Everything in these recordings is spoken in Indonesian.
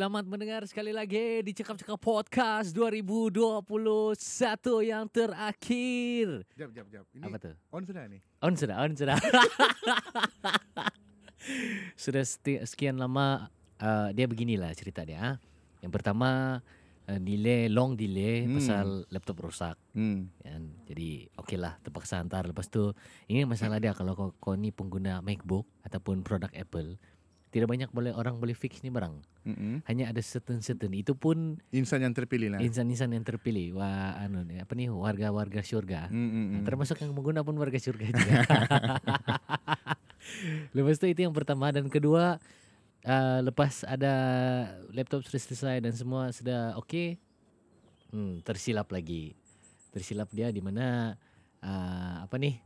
Selamat mendengar sekali lagi di Cekap Cekap Podcast 2021 yang terakhir. Jap, jap, jap. Ini Apa tuh? on sudah nih. On sudah, on sudah. sudah sekian lama uh, dia beginilah cerita dia. Yang pertama uh, delay, long delay Hmm. pasal laptop rusak. Hmm. Kan? Jadi okey lah terpaksa hantar. Lepas tu ini masalah dia kalau kau, kau ni pengguna MacBook ataupun produk Apple tidak banyak boleh orang boleh fix ni barang. Mm-mm. Hanya ada certain-certain. Itu pun Insan yang terpilih lah. insan-insan yang terpilih. Wah, anu ni apa ni warga-warga syurga. Mm-mm. Termasuk yang pengguna pun warga syurga juga. lepas tu itu yang pertama dan kedua uh, lepas ada laptop sudah selesai dan semua sudah okey. Hmm, tersilap lagi. Tersilap dia di mana uh, apa ni?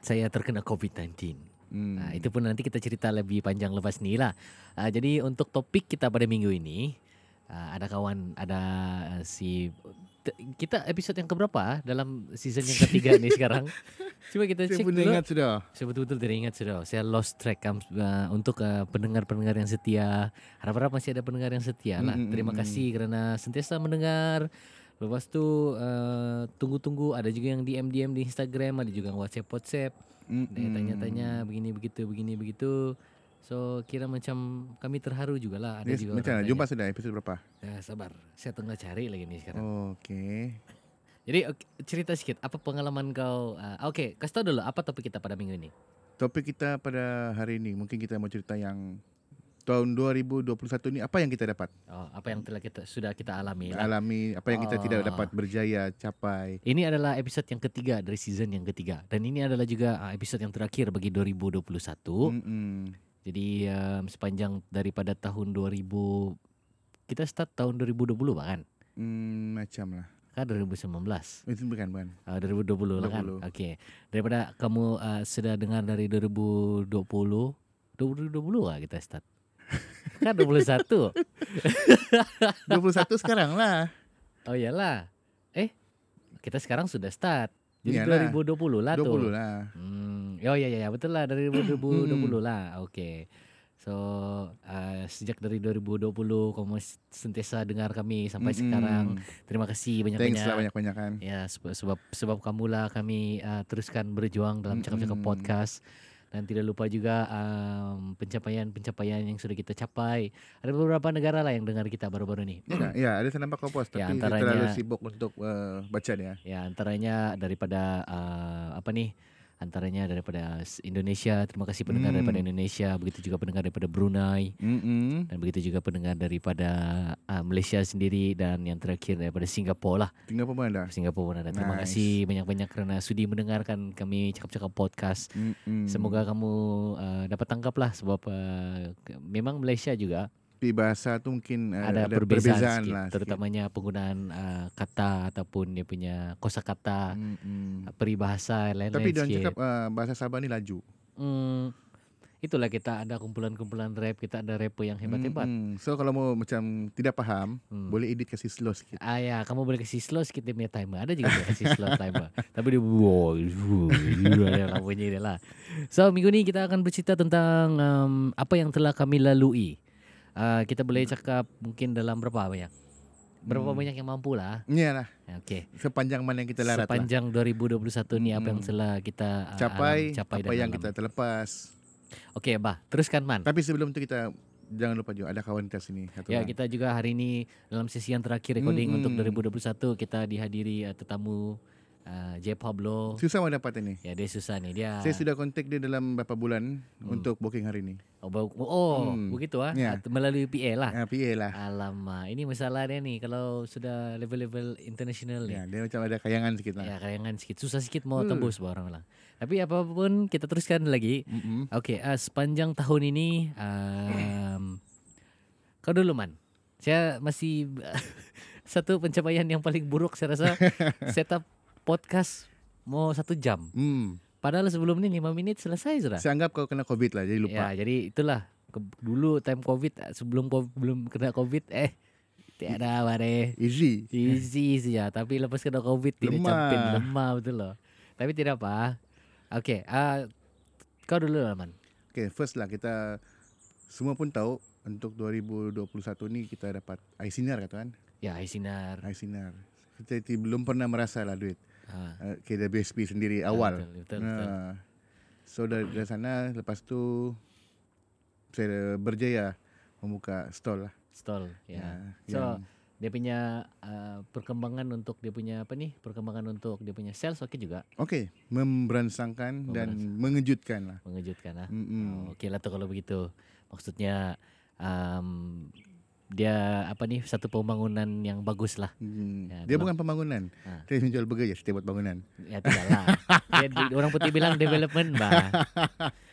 Saya terkena COVID-19. Hmm. Nah, itu pun nanti kita cerita lebih panjang lepas ni lah. Uh, jadi untuk topik kita pada minggu ini, uh, ada kawan, ada uh, si kita episod yang keberapa dalam season yang ketiga ni sekarang? Coba kita cek dulu. ingat sudah. Saya betul-betul tidak ingat sudah. Saya lost track uh, untuk uh, pendengar-pendengar yang setia. Harap-harap masih ada pendengar yang setia lah. Mm, mm, Terima mm, kasih kerana sentiasa mendengar. Lepas tu uh, tunggu-tunggu ada juga yang DM-DM di Instagram, ada juga yang WhatsApp-WhatsApp. Mm-mm. Dia tanya-tanya begini begitu begini begitu. So kira macam kami terharu jugalah ada Yes, juga macam. Jumpa sudah episod berapa? Ya, sabar. Saya tengah cari lagi ni sekarang. Okey. Jadi ok, cerita sikit apa pengalaman kau? Uh, Okey, kasih tahu dulu apa topik kita pada minggu ini. Topik kita pada hari ini mungkin kita mau cerita yang tahun 2021 ni apa yang kita dapat Oh, apa yang telah kita sudah kita alami lah. alami, apa yang kita tidak Ah. dapat berjaya capai. Ini adalah episod yang ketiga dari season yang ketiga dan ini adalah juga uh, episod yang terakhir bagi 2021. Mm-mm. Jadi um, sepanjang daripada tahun 2000 kita start tahun 2020 bahkan. Mm, macam lah. Kan 2019. Itu bukan bukan. Uh, 2020 lah kan. 20. Okey. Daripada kamu uh, sudah dengar dari 2020 2020 lah kita start. Kan 21. 21 sekarang lah. Oh iyalah. Eh, kita sekarang sudah start. Jadi Iyalah. 2020 lah tuh. 20 lah. Hmm, oh ya ya ya betul lah dari 2020 lah. Okey. So uh, sejak dari 2020 kamu sentiasa dengar kami sampai Mm-mm. sekarang. Terima kasih Thanks lah banyak-banyak. banyak-banyak kan. Ya sebab sebab sebab kamulah kami uh, teruskan berjuang dalam cakap-cakap Mm-mm. podcast dan tidak lupa juga um, pencapaian-pencapaian yang sudah kita capai. Ada beberapa negara lah yang dengar kita baru-baru ni. Ya, ya, ada kau post Ya, tapi dia antaranya- terlalu sibuk untuk uh, baca dia. Ya antaranya daripada uh, apa nih? Antaranya daripada Indonesia. Terima kasih pendengar Hmm. daripada Indonesia. Begitu juga pendengar daripada Brunei Mm-mm. dan begitu juga pendengar daripada uh, Malaysia sendiri dan yang terakhir daripada Singapura lah. Pun ada. Singapura pun ada. Terima Nice. kasih banyak-banyak kerana sudi mendengarkan kami cakap-cakap podcast. Mm-mm. Semoga kamu uh, dapat tangkap lah sebab uh, memang Malaysia juga Tapi bahasa tu mungkin uh, ada, perbezaan, sikit, lah. terutamanya penggunaan uh, kata ataupun dia punya kosakata, Mm-mm. peribahasa lain-lain Tapi sikit. cakap uh, bahasa Sabah ni laju. Hmm, itulah kita ada kumpulan-kumpulan rap, kita ada rapper yang hebat-hebat. Mm-mm. So kalau mau macam tidak faham, Hmm. boleh edit kasih slow sikit. Ah ya, kamu boleh kasih slow sikit dia punya timer. Ada juga dia kasih slow timer. Tapi dia wow, bunyi dia lah. So minggu ni kita akan bercerita tentang um, apa yang telah kami lalui. Uh, kita boleh cakap mungkin dalam berapa banyak? Berapa Hmm. banyak yang mampu lah. Iyalah, Okey. sepanjang mana yang kita larat lah. Sepanjang 2021 ni apa yang Hmm. telah kita uh, Capai, alam, capai apa yang kita terlepas. Okey, bah, teruskan man. Tapi sebelum tu kita jangan lupa juga ada kawan kita sini. Satu Ya, orang. kita juga hari ini dalam sesi yang terakhir recording Mm-mm. untuk 2021 kita dihadiri uh, tetamu uh, J Pablo. Susah mau dapat ini. Ya, dia susah ni. Dia Saya sudah kontak dia dalam beberapa bulan untuk booking hari ini. Oh, oh Hmm. begitu ah. Ya. Melalui PA lah. Ah, PA lah. Alamak, ini masalah dia ni kalau sudah level-level international ni. Ya, dia macam ada kayangan sikit Ya, lah. kayangan sikit. Susah sikit mau Hmm. tembus barang lah. Tapi apa pun kita teruskan lagi. Mm-mm. Okey, uh, sepanjang tahun ini um, kau dulu man. Saya masih satu pencapaian yang paling buruk saya rasa setup podcast mau satu jam. Hmm. Padahal sebelum ni lima minit selesai sudah. Saya anggap kau kena COVID lah, jadi lupa. Ya, jadi itulah Ke- dulu time covid sebelum co- belum kena covid eh tiada bare Easy. easy saja tapi lepas kena covid tidak campin lemah betul loh. Tapi tidak apa. Okey, ah kau dulu lah man. Okay, first lah kita semua pun tahu untuk 2021 ni kita dapat Aisinar kata kan? Ya, Hai Sinar. Aisinar. Kita belum pernah merasa lah duit. Ha. Uh, KWSP sendiri awal. Betul, betul, betul. Ah, so dari, dari sana lepas tu saya berjaya membuka stall lah. Stall, ya. Ya, So, yang- dia punya uh, perkembangan untuk dia punya apa nih? Perkembangan untuk dia punya sales oke juga. Okey, memberansangkan dan mengejutkan lah. Mengejutkan lah. Mm-mm. Oh, Okey lah tu kalau begitu. Maksudnya um, dia apa nih satu pembangunan yang bagus lah. Hmm. Ya, Dia bukan pembangunan. Ha. Dia menjual burger je setiap buat bangunan. Ya tidak lah. dia, di- orang putih bilang development bah.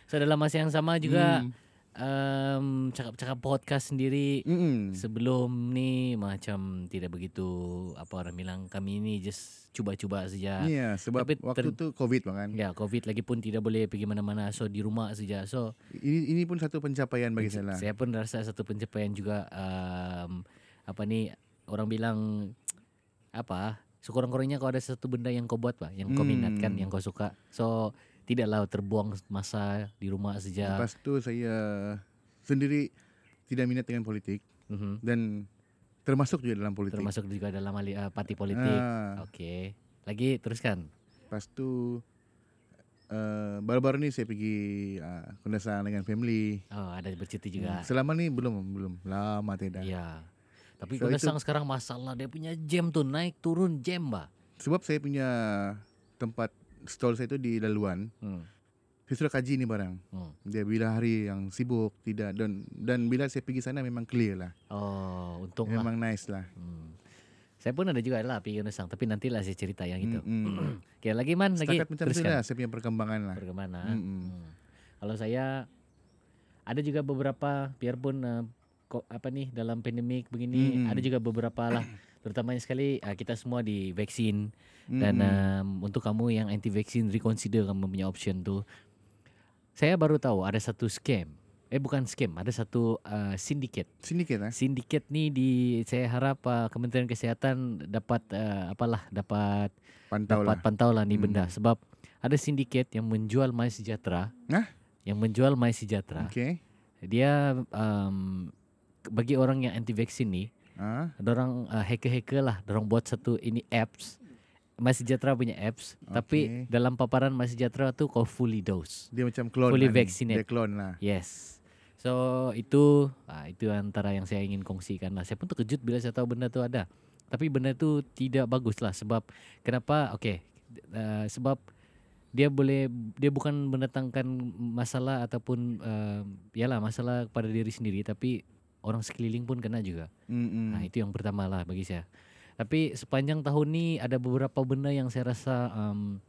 So dalam masa yang sama juga Hmm. Um, cakap-cakap podcast sendiri Mm-mm. sebelum ni macam tidak begitu apa orang bilang kami ni just cuba-cuba saja. Ya, sebab Tapi waktu ter- tu COVID kan. Ya, COVID lagi pun tidak boleh pergi mana-mana so di rumah saja. So Ini ini pun satu pencapaian bagi saya lah. Saya pun rasa satu pencapaian juga um, apa ni orang bilang apa sekurang-kurangnya kau ada satu benda yang kau buat pak yang kau minat kan Hmm. yang kau suka so tidaklah terbuang masa di rumah saja Lepas tu saya sendiri tidak minat dengan politik Mhm. dan termasuk juga dalam politik. termasuk juga dalam uh, parti politik Ah, okey lagi teruskan lepas tu uh, baru-baru ni saya pergi uh, kundasang dengan family. oh ada bercuti juga Selama ni belum belum lama tidak. ya tapi So, itu- sekarang masalah dia punya jam tuh naik turun jam bah Sebab saya punya tempat stall saya tu di laluan. hmm. Saya sudah kaji ni barang. Hmm. Dia bila hari yang sibuk tidak dan dan bila saya pergi sana memang clear lah. oh untung lah Memang nice lah. Hmm. Saya pun ada juga lah pergi Nusang tapi nantilah saya cerita yang itu. Mm-mm. Okey, lagi man lagi Setakat macam tu teruskan. lah saya punya perkembangan lah. Bagaimana? Mm-mm. Hmm. Kalau saya ada juga beberapa biarpun uh, kok apa nih dalam pandemik begini Mm-mm. ada juga beberapa lah terutamanya sekali uh, kita semua di vaksin dan Mm-mm. um, untuk kamu yang anti vaksin reconsider kamu punya option tu. Saya baru tahu ada satu scam. Eh bukan scam, ada satu uh, sindiket. Sindiket lah. Sindiket ni di saya harap uh, Kementerian Kesihatan dapat uh, apalah dapat Pantau dapat lah. pantau lah ni Hmm. benda sebab ada sindiket yang menjual My Sejahtera. Hah? Yang menjual My Sejahtera. Okay. Dia um, bagi orang yang anti vaksin ni, Ah, ada orang uh, hacker-hacker lah, orang buat satu ini apps My Sejahtera punya apps, tapi Okay. dalam paparan My Sejahtera tu kau fully dose. dia macam clone Fully vaccinated. Dia clone lah. Yes. So itu ah, itu antara yang saya ingin kongsikan lah. Saya pun terkejut bila saya tahu benda tu ada. Tapi benda tu tidak bagus lah sebab kenapa? Okay, uh, sebab dia boleh dia bukan mendatangkan masalah ataupun uh, yalah masalah kepada diri sendiri tapi orang sekeliling pun kena juga. Mm-mm. Nah, itu yang pertama lah bagi saya. Tapi sepanjang tahun ni ada beberapa benda yang saya rasa um,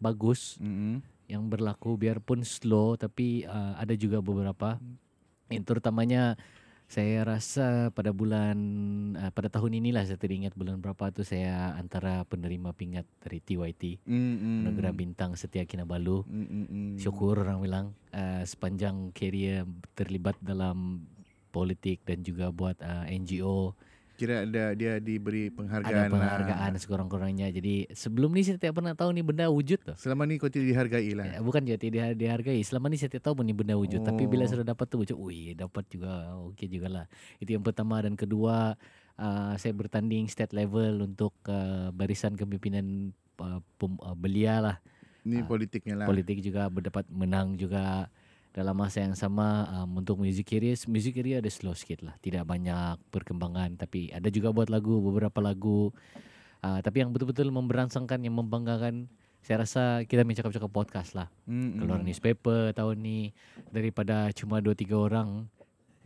bagus Mm-mm. yang berlaku biarpun slow tapi uh, ada juga beberapa yang terutamanya saya rasa pada bulan uh, pada tahun inilah saya teringat bulan berapa tu saya antara penerima pingat dari TYT Mm-mm. Negara Bintang Setia Kinabalu Mm-mm. syukur orang bilang uh, sepanjang karier terlibat dalam politik dan juga buat uh, NGO Kira ada dia diberi ada penghargaan, penghargaan lah. sekurang-kurangnya jadi sebelum ni saya tidak pernah tahu ni benda wujud tuh Selama ni kau tidak dihargai lah. Ya, bukan juga tidak dihargai. Selama ni saya tidak tahu pun ni benda wujud. Tapi bila Oh. sudah dapat tu macam, wih dapat juga. Okey juga lah. Itu yang pertama. Dan kedua, uh, saya bertanding state level untuk uh, barisan kepimpinan uh, pem, uh, belia lah. Ni Ah, politiknya lah. Politik juga berdapat menang juga. Dalam masa yang sama um, untuk music career, music career ada slow sikit lah. Tidak banyak perkembangan. Tapi ada juga buat lagu, beberapa lagu. Uh, tapi yang betul-betul memberansangkan, yang membanggakan, saya rasa kita main cakap-cakap podcast lah Mm-mm. keluar newspaper tahun ni daripada cuma 2 3 orang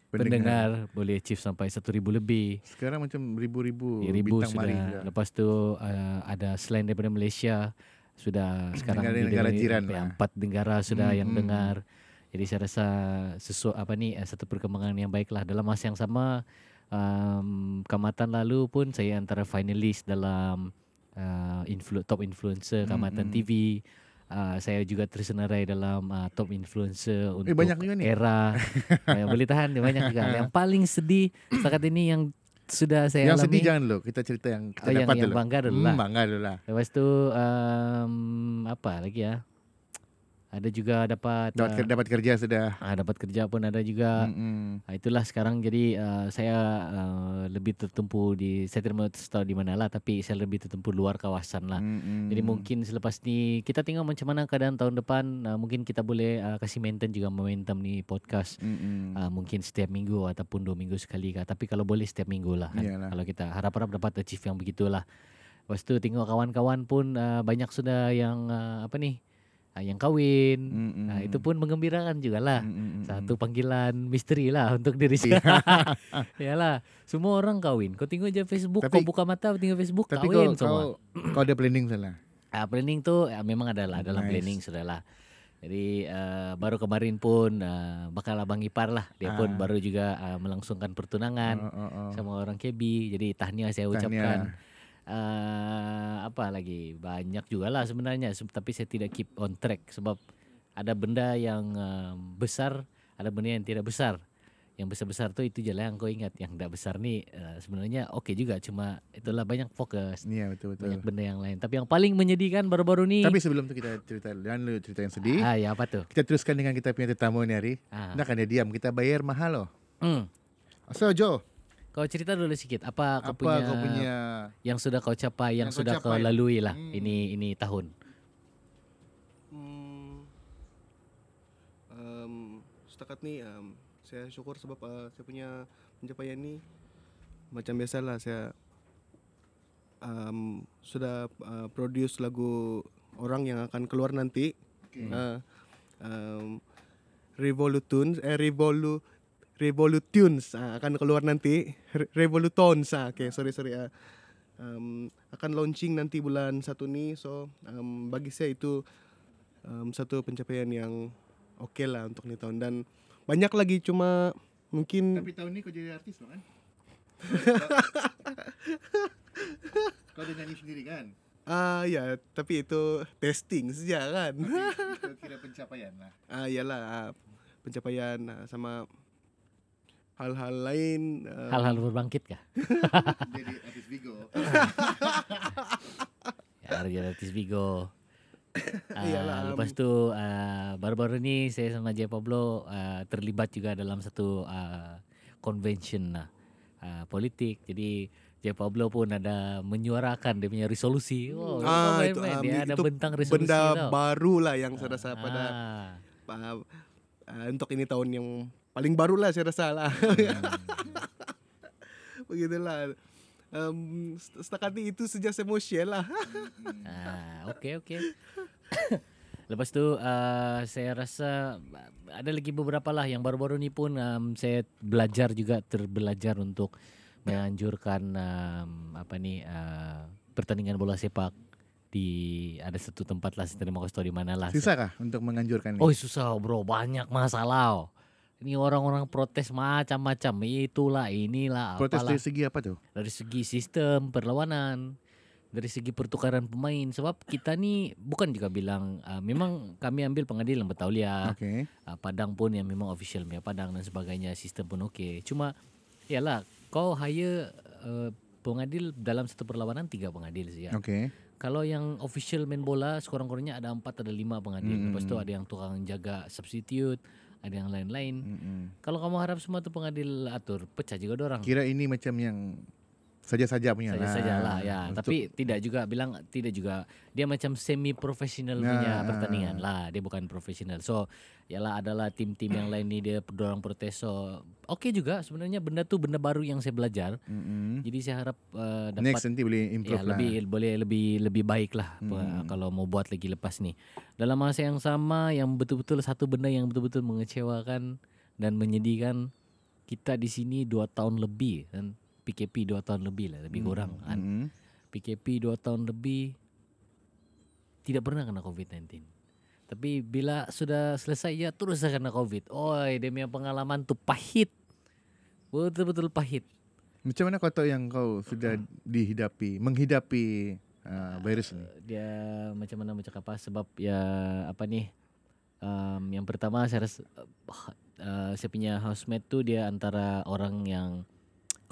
pendengar, boleh achieve sampai 1000 lebih. Sekarang macam ribu-ribu Ribu bintang mari sudah. sudah. Lepas tu uh, ada selain daripada Malaysia sudah sekarang Negara-negara di- jiran lah. empat negara sudah yang Mm-mm. dengar. Jadi saya rasa sesuatu apa ni eh, satu perkembangan yang baik lah dalam masa yang sama um, kamatan lalu pun saya antara finalis dalam uh, influ- top influencer kamatan Mm-mm. TV. Uh, saya juga tersenarai dalam uh, top influencer untuk Eh banyak juga ni. era yang boleh tahan banyak juga. Yang paling sedih setakat ini yang sudah saya Yang alami. sedih jangan dulu. Kita cerita yang kita Oh, yang- dapat yang dulu. bangga dulu Hmm, lah. bangga dulu lah. Lepas tu um, apa lagi ya? Ada juga dapat Dapat, uh, dapat kerja sudah. ah, dapat kerja pun ada juga. Mm-mm. Ah, itulah sekarang jadi uh, saya uh, lebih tertumpu di saya tidak tahu di mana lah tapi saya lebih tertumpu luar kawasan lah. Mm-mm. Jadi mungkin selepas ni kita tengok macam mana keadaan tahun depan uh, mungkin kita boleh uh, kasih maintain juga momentum ni podcast Mm-mm. uh, mungkin setiap minggu ataupun dua minggu sekali kah tapi kalau boleh setiap minggu lah kan. Kalau kita harap-harap dapat achieve yang begitulah. Lepas tu tengok kawan-kawan pun uh, banyak sudah yang uh, apa ni uh, yang kahwin. Mm-mm. Uh, itu pun mengembirakan jugalah. Mm-mm. Satu panggilan misteri lah untuk diri saya. Yalah, semua orang kahwin. Kau tengok je Facebook, Tapi- kau buka mata tengok Facebook Tapi kahwin kau, semua. kau, kau ada planning salah. Ah, planning tu ah, memang adalah dalam Nice. planning sudah lah. Jadi uh, baru kemarin pun uh, bakal abang ipar lah. Dia pun Ah. baru juga uh, melangsungkan pertunangan Oh, oh, oh. sama orang KB. Jadi tahniah saya Tahniah. Uh, apa lagi banyak juga lah sebenarnya Se- tapi saya tidak keep on track sebab ada benda yang uh, besar ada benda yang tidak besar yang besar-besar tu itu je lah yang kau ingat yang tidak besar ni uh, sebenarnya okey juga cuma itulah banyak fokus Iya betul betul. banyak benda yang lain tapi yang paling menyedihkan baru-baru ni Tapi sebelum tu kita cerita dan lu cerita yang sedih. ah ya apa tu Kita teruskan dengan kita punya tetamu ni hari. ah. Nak kan dia diam, kita bayar mahal loh. hmm. So Jo, kau cerita dulu sikit apa kau apa punya, kau punya yang sudah kau capai yang, Yang kau sudah kau capai. lalui lah Hmm. ini ini tahun Hmm, um, setakat ni um, saya syukur sebab uh, saya punya pencapaian ni macam biasalah saya um, sudah uh, produce lagu orang yang akan keluar nanti. Okay. Uh, um, Revolutunes eh Revolu Revolutunes ah, akan keluar nanti Re- Revolutons ah okay sorry sorry ah. um, akan launching nanti bulan satu ni so um, bagi saya itu um, satu pencapaian yang oke lah untuk ni tahun dan banyak lagi cuma mungkin Tapi tahun ni kau jadi artis loh kan? kau ada nyanyi sendiri kan? ah ya tapi itu testing saja kan Itu kira pencapaian lah. ah yalah ah, pencapaian ah, sama hal-hal lain ah, hal-hal berbangkit kah Jadi artis Vigo. Ya, Artis Vigo. Ah, Iyalah, lepas tu ah, baru-baru ni saya sama Jay Pablo ah, terlibat juga dalam satu ah, convention ah, politik. Jadi Jay Pablo pun ada menyuarakan dia punya resolusi. Oh, Ah, main, itu, main. ah, dia ada itu bentang resolusi benda tau. baru lah yang saya rasa pada Ah, uh, uh, untuk ini tahun yang paling baru lah saya rasa lah. Begitulah. Um, setakat itu saja saya mau share lah. Ah, okey okey. Lepas tu uh, saya rasa ada lagi beberapa lah yang baru-baru ni pun um, saya belajar juga terbelajar untuk menganjurkan um, apa ni uh, pertandingan bola sepak di ada satu tempat lah saya mau kasih tahu di mana lah. Susah kah untuk menganjurkan ni? Oh susah bro banyak masalah. Ini orang-orang protes macam-macam itulah inilah Protes apalah dari segi apa tuh? dari segi sistem perlawanan dari segi pertukaran pemain sebab kita ni bukan juga bilang uh, memang kami ambil pengadilan Bataulia Okey. uh, Padang pun yang memang official punya Padang dan sebagainya sistem pun okey cuma yalah kau hire uh, pengadil dalam satu perlawanan tiga pengadil saja Okey. kalau yang official main bola sekurang-kurangnya ada empat ada lima pengadil Mm. lepas tu ada yang tukang jaga substitute ada yang lain-lain Mm-mm. kalau kamu harap semua tu pengadil atur pecah juga orang Kira ini macam yang saja-saja punya saja saja lah ya Untuk- tapi tidak juga bilang tidak juga dia macam semi profesional punya Nah. pertandingan lah dia bukan profesional so yalah adalah tim-tim yang lain ni dia dorang protes so oke juga sebenarnya benda tu benda baru yang saya belajar Mm-mm. jadi saya harap uh, dapat. Next nanti boleh ya improve lah. lebih boleh lebih lebih baik lah Hmm. uh, kalau mau buat lagi lepas ni dalam masa yang sama yang betul-betul satu benda yang betul-betul mengecewakan dan menyedihkan kita di sini dua tahun lebih kan PKP dua tahun lebih lah lebih kurang kan Mm-mm. PKP 2 tahun lebih tidak pernah kena COVID-19. Tapi bila sudah selesai ya terus saya kena COVID. Oi, punya pengalaman tu pahit. Betul-betul pahit. Macam mana kau tahu yang kau sudah dihidapi, menghidapi uh, virus ni? Dia macam mana macam apa sebab ya apa ni? Um, yang pertama saya rasa uh, saya punya housemate tu dia antara orang yang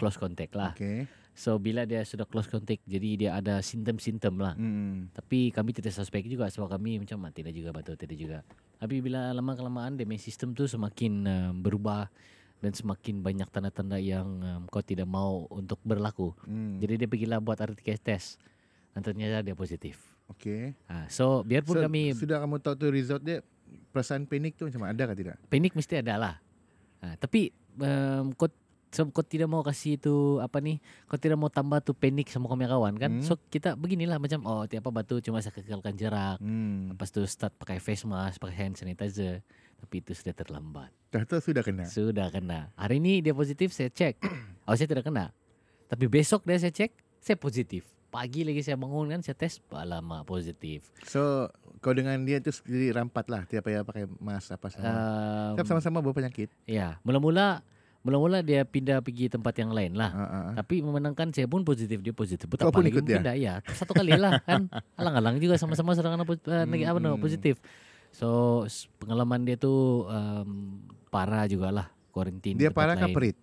close contact lah. Okey. So bila dia sudah close contact, jadi dia ada simptom-simptom lah. Hmm. Tapi kami tidak suspek juga sebab kami macam ah, tidak juga betul tidak juga. Tapi bila lama kelamaan dia punya sistem tu semakin um, berubah dan semakin banyak tanda-tanda yang um, kau tidak mau untuk berlaku. Hmm. Jadi dia pergilah buat RTK test dan ternyata dia positif. Okay. Ha, so biarpun So, kami sudah kamu tahu tu result dia, perasaan panik tu macam? Ada ke tidak? panik mesti ada lah. Ha, tapi um, kau so, kau tidak mau kasih tu apa ni? Kau tidak mau tambah tu panik sama punya kawan kan? Hmm. So kita beginilah macam oh tiap apa batu cuma saya kekalkan jarak. Hmm. Lepas tu start pakai face mask, pakai hand sanitizer. Tapi itu sudah terlambat. Dah tahu sudah kena. Sudah kena. Hari ini dia positif, saya cek. Oh saya tidak kena. Tapi besok dia saya cek, saya positif. Pagi lagi saya bangun kan, saya tes, lama positif. So kau dengan dia tu jadi rampat lah. Tidak payah pakai mask apa semua. Um, sama-sama berpenyakit. ya, mula-mula mula-mula dia pindah pergi tempat yang lain lah. Ha, ha. Tapi memenangkan saya pun positif dia positif. Kau pun ikut dia? pindah ya. Satu kali lah kan. Alang-alang juga sama-sama uh, neg- apa Hmm, no, hmm. positif. So pengalaman dia tu um, parah juga lah quarantine. Dia parah ke perit?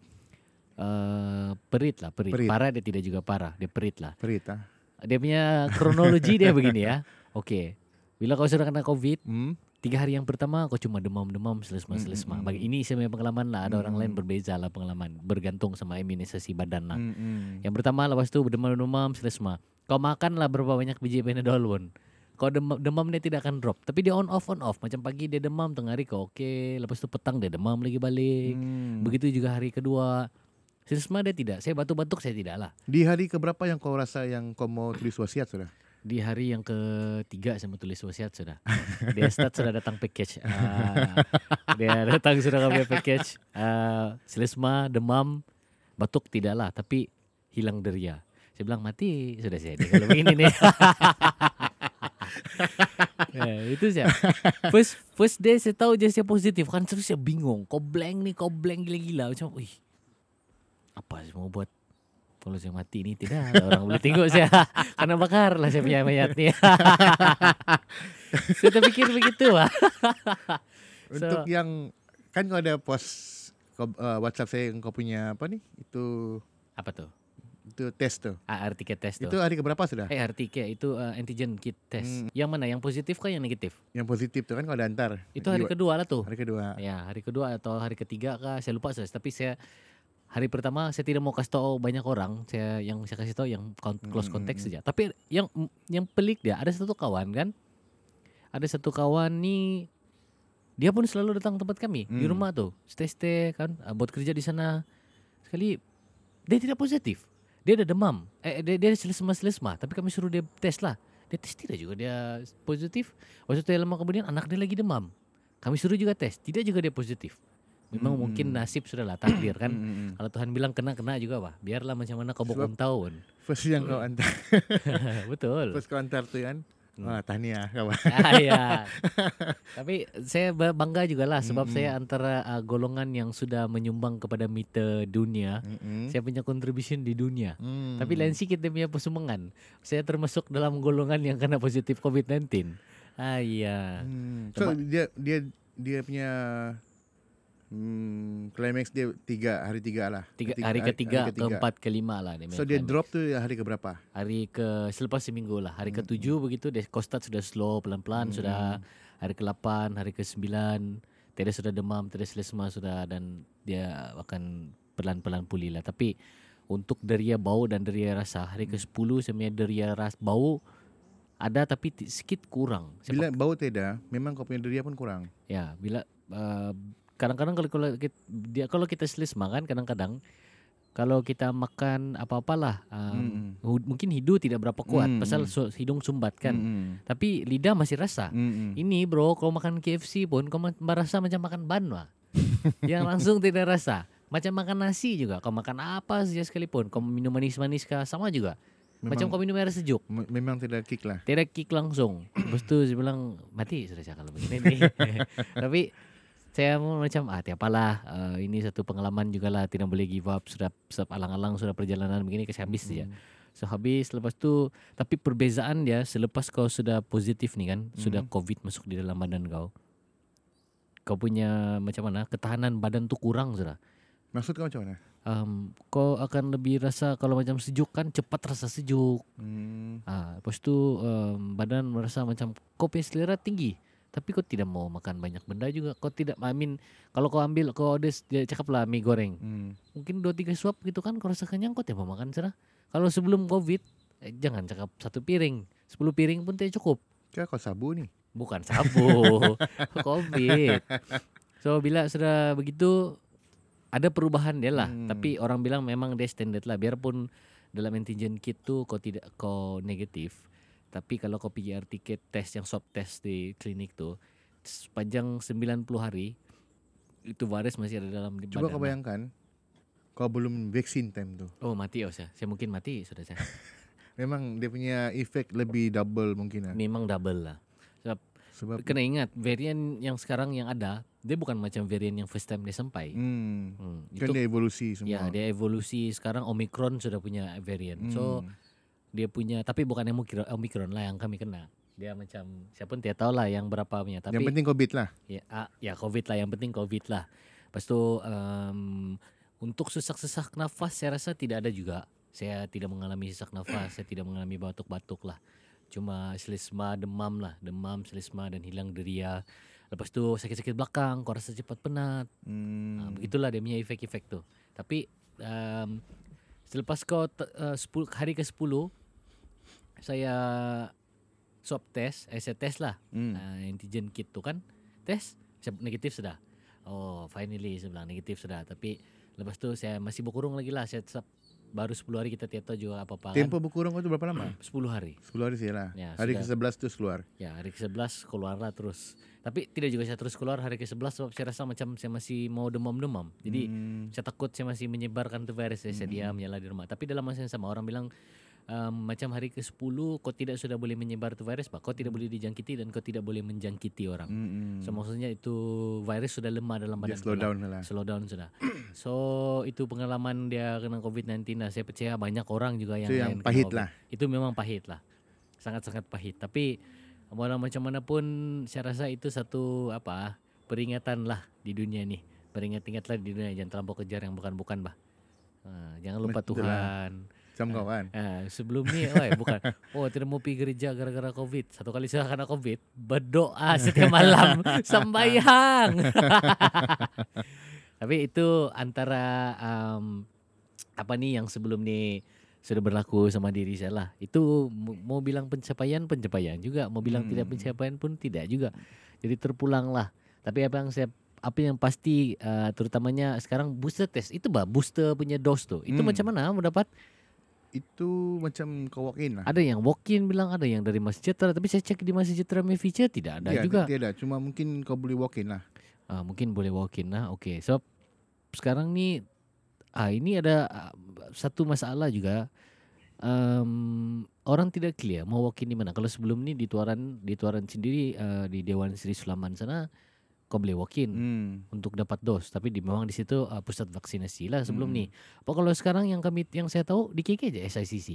Uh, perit lah perit. Perit. Parah dia tidak juga parah. Dia perit lah. Perit ah. Dia punya kronologi dia begini ya. Okey. Bila kau sudah kena COVID, Hmm. Tiga hari yang pertama kau cuma demam-demam selesma-selesma. Hmm, hmm, Bagi ini saya punya pengalaman lah. Ada orang Hmm, lain berbeza lah pengalaman. Bergantung sama imunisasi badan lah. Hmm, hmm. Yang pertama lepas tu demam-demam selesma. Kau makan lah berapa banyak biji Panadol pun. Kau demam, demam dia tidak akan drop. Tapi dia on off on off. Macam pagi dia demam, tengah hari kau okey. Lepas tu petang dia demam lagi balik. Hmm. Begitu juga hari kedua. Selesma dia tidak. Saya batuk-batuk saya tidak lah. Di hari keberapa yang kau rasa yang kau mau tulis wasiat sudah? Di hari yang ketiga saya mau tulis wasiat sudah. Dia start sudah datang package. Ah, dia datang sudah kami package. Uh, selesma, demam, batuk tidak lah. Tapi hilang deria. Saya bilang mati sudah saya kalau begini nih. ya, itu saya. First first day saya tahu je saya positif kan terus saya bingung. Kau blank nih, kau blank gila-gila macam, wih, apa saya mau buat kalau saya mati ni tidak orang boleh tengok saya karena bakar lah saya punya mayat ni. saya terfikir begitu lah. Untuk yang kan kau ada post uh, WhatsApp saya yang kau punya apa ni? Itu Apa tuh? itu test tu. Ah, RTK test tu. Itu hari keberapa sudah? Eh RTK itu uh, antigen kit test. Hmm. Yang mana? Yang positif kah yang negatif? Yang positif tu kan kau ada antar. Itu hari kedua lah tuh. Hari kedua. Ya, hari kedua atau hari ketiga kah? Saya lupa saya. Tapi saya hari pertama saya tidak mau kasih tahu banyak orang. Saya yang saya kasih tahu yang close Hmm, contact hmm, saja. Tapi yang yang pelik dia ada satu kawan kan. Ada satu kawan ni dia pun selalu datang tempat kami di Hmm. rumah tuh. Stay-stay kan ah, buat kerja di sana. Sekali dia tidak positif. Dia ada demam. Eh dia dia selesma-selesma, tapi kami suruh dia tes lah. Dia tes tidak juga dia positif. Waktu itu lama kemudian anak dia lagi demam. Kami suruh juga tes, tidak juga dia positif. Memang Hmm. mungkin nasib sudahlah takdir kan. Hmm, hmm, hmm. Kalau Tuhan bilang kena kena juga bah. Biarlah macam mana kau bokong tahun. First yang kau antar, Betul. first kau antar tu kan. Hmm. Wah, tahniah kawan. ah, ya. Tapi saya ba- bangga juga lah sebab Mm-mm. saya antara uh, golongan yang sudah menyumbang kepada mita dunia. Hmm. Saya punya contribution di dunia. Hmm. Tapi lain sikit dia punya persumbangan. Saya termasuk dalam golongan yang kena positif COVID-19. Ah iya. Hmm. So dia dia dia punya hmm, climax dia tiga hari tiga lah. Tiga, Ketiga- hari ketiga, hari ketiga. keempat, kelima lah dia So punya dia climax. drop tu hari keberapa? Hari ke selepas seminggu lah. Hari Hmm, ketujuh begitu dia kostat sudah slow pelan-pelan Hmm. sudah hari ke-8, hari ke-9 tidak sudah demam, tidak selesma sudah dan dia akan pelan-pelan pulih lah. Tapi untuk deria bau dan deria rasa hari Hmm. ke-10 saya punya deria ras bau ada tapi sedikit kurang. Saya Bila bau tidak, memang kau punya deria pun kurang. Ya, bila uh, kadang-kadang kalau kalau kita, dia kalau kita selesma kan kadang-kadang kalau kita makan apa-apalah um, Hmm. hu- mungkin hidung tidak berapa kuat Hmm, pasal hmm. su- hidung sumbat kan. Hmm. Tapi lidah masih rasa. Hmm. Ini bro, kalau makan KFC pun kau merasa macam makan ban lah. Yang langsung tidak rasa. Macam makan nasi juga. Kau makan apa saja sekalipun. Kau minum manis-manis kah sama juga. Macam kau minum air sejuk. me- memang tidak kick lah. Tidak kick langsung. Lepas tu bilang mati sudah kalau begini nih. Tapi saya mau macam ah tiapalah uh, ini satu pengalaman juga lah tidak boleh give up sudah sudah alang-alang sudah perjalanan begini kasih habis. Hmm. So habis lepas tu tapi perbezaan dia selepas kau sudah positif nih kan sudah Mhm. covid masuk di dalam badan kau. Kau punya macam mana ketahanan badan tu kurang sudah. Maksud kau macam mana? um, kau akan lebih rasa kalau macam sejuk kan cepat rasa sejuk. Hmm. Ah, lepas tu um, badan merasa macam kau punya selera tinggi. Tapi kau tidak mau makan banyak benda juga. Kau tidak, I mean, kalau kau ambil, kau ada, dia cakap lah mie goreng. Hmm. Mungkin dua tiga suap gitu kan, kau rasa kenyang, kau tidak mau makan serah. Kalau sebelum covid, eh, jangan cakap satu piring. Sepuluh piring pun tidak cukup. Kira kau sabu ni. Bukan sabu, covid. So bila sudah begitu, ada perubahan dia lah. Hmm. Tapi orang bilang memang dia standard lah. Biarpun dalam antigen kit tu kau tidak kau negatif, tapi kalau kau PCR tiket test yang swab test di klinik tu sepanjang 90 hari itu virus masih ada dalam di badan kau bayangkan kau belum vaksin time tu. Oh mati oh saya. Saya mungkin mati sudah saya. Memang dia punya efek lebih double mungkin lah. Memang double lah. Sebab Sebab kena ingat varian yang sekarang yang ada dia bukan macam varian yang first time dia sampai. hmm, Hmm, kan dia evolusi semua. Ya, dia evolusi sekarang Omicron sudah punya variant. So Hmm. Dia punya tapi bukan yang Omicron, Omicron lah yang kami kena. Dia macam siapa pun tidak tahu lah yang berapa punya. Tapi yang penting covid lah. ya, ah, ya COVID lah yang penting COVID lah. Lepas tu um, untuk sesak-sesak nafas saya rasa tidak ada juga. Saya tidak mengalami sesak nafas, saya tidak mengalami batuk-batuk lah. Cuma selesma, demam lah, demam, selesma dan hilang deria. Lepas tu sakit-sakit belakang, kau rasa cepat penat. Hmm. Ha, begitulah dia punya efek-efek tu. Tapi um, selepas kau uh, 10, hari ke-10 saya swab test, eh saya test lah Hmm. uh, antigen kit tu kan. Test saya negatif sudah. Oh, finally saya bilang negatif sudah. Tapi lepas tu saya masih berkurung lagi lah. Saya tetap baru 10 hari kita tahu juga apa-apa Tempo kan. berkurang kau tu berapa lama? 10 hari. 10 hari sih lah. Ya, hari sudah. ke-11 tu keluar. Ya, hari ke-11 keluarlah terus. Tapi tidak juga saya terus keluar hari ke-11 sebab saya rasa macam saya masih mau demam-demam. Jadi Hmm. saya takut saya masih menyebarkan tu virus saya, saya diam nyala di rumah tapi dalam masa yang sama orang bilang um, macam hari ke-10 kau tidak sudah boleh menyebar tu virus bah kau tidak boleh dijangkiti dan kau tidak boleh menjangkiti orang. Hmm. so maksudnya itu virus sudah lemah dalam dia badan slow kau lah. down lah. slow down sudah. So itu pengalaman dia kena covid-19 lah. Saya percaya banyak orang juga yang Itu yang pahit lah. itu memang pahit lah. Sangat-sangat pahit. Tapi walau macam mana pun saya rasa itu satu apa peringatan lah di dunia ni. Beringat-ingatlah di dunia jangan terlampau kejar yang bukan-bukan bah. Ha, jangan lupa Betul. Tuhan kau kan. ha, sebelum ni oi bukan oh tidak mau pergi gereja gara-gara covid satu kali saya kena covid berdoa setiap malam sembahyang tapi itu antara um, apa nih yang sebelum ni sudah berlaku sama diri saya lah. Itu mau bilang pencapaian pencapaian juga, mau bilang tidak Hmm. pencapaian pun tidak juga. Jadi terpulang lah. Tapi apa yang saya apa yang pasti uh, terutamanya sekarang booster test itu bah booster punya dose tuh. Itu Hmm. macam mana mau dapat? Itu macam kau walk in lah. Ada yang walk in bilang ada yang dari Masjid Sejahtera tapi saya cek di Masjid My Future tidak ada Ya, juga. Tiada, cuma mungkin kau boleh walk in lah. Ah, mungkin boleh walk in lah. Okey. So sekarang ni ah ini ada ah, satu masalah juga. Um, orang tidak clear mau walk in di mana. Kalau sebelum ni di Tuaran di Tuaran sendiri ah, di Dewan Sri Sulaman sana kau boleh walk in Hmm. untuk dapat dos tapi di memang di situ ah, pusat vaksinasi lah sebelum Hmm. ni. Apa kalau sekarang yang kami yang saya tahu di KK je SICC.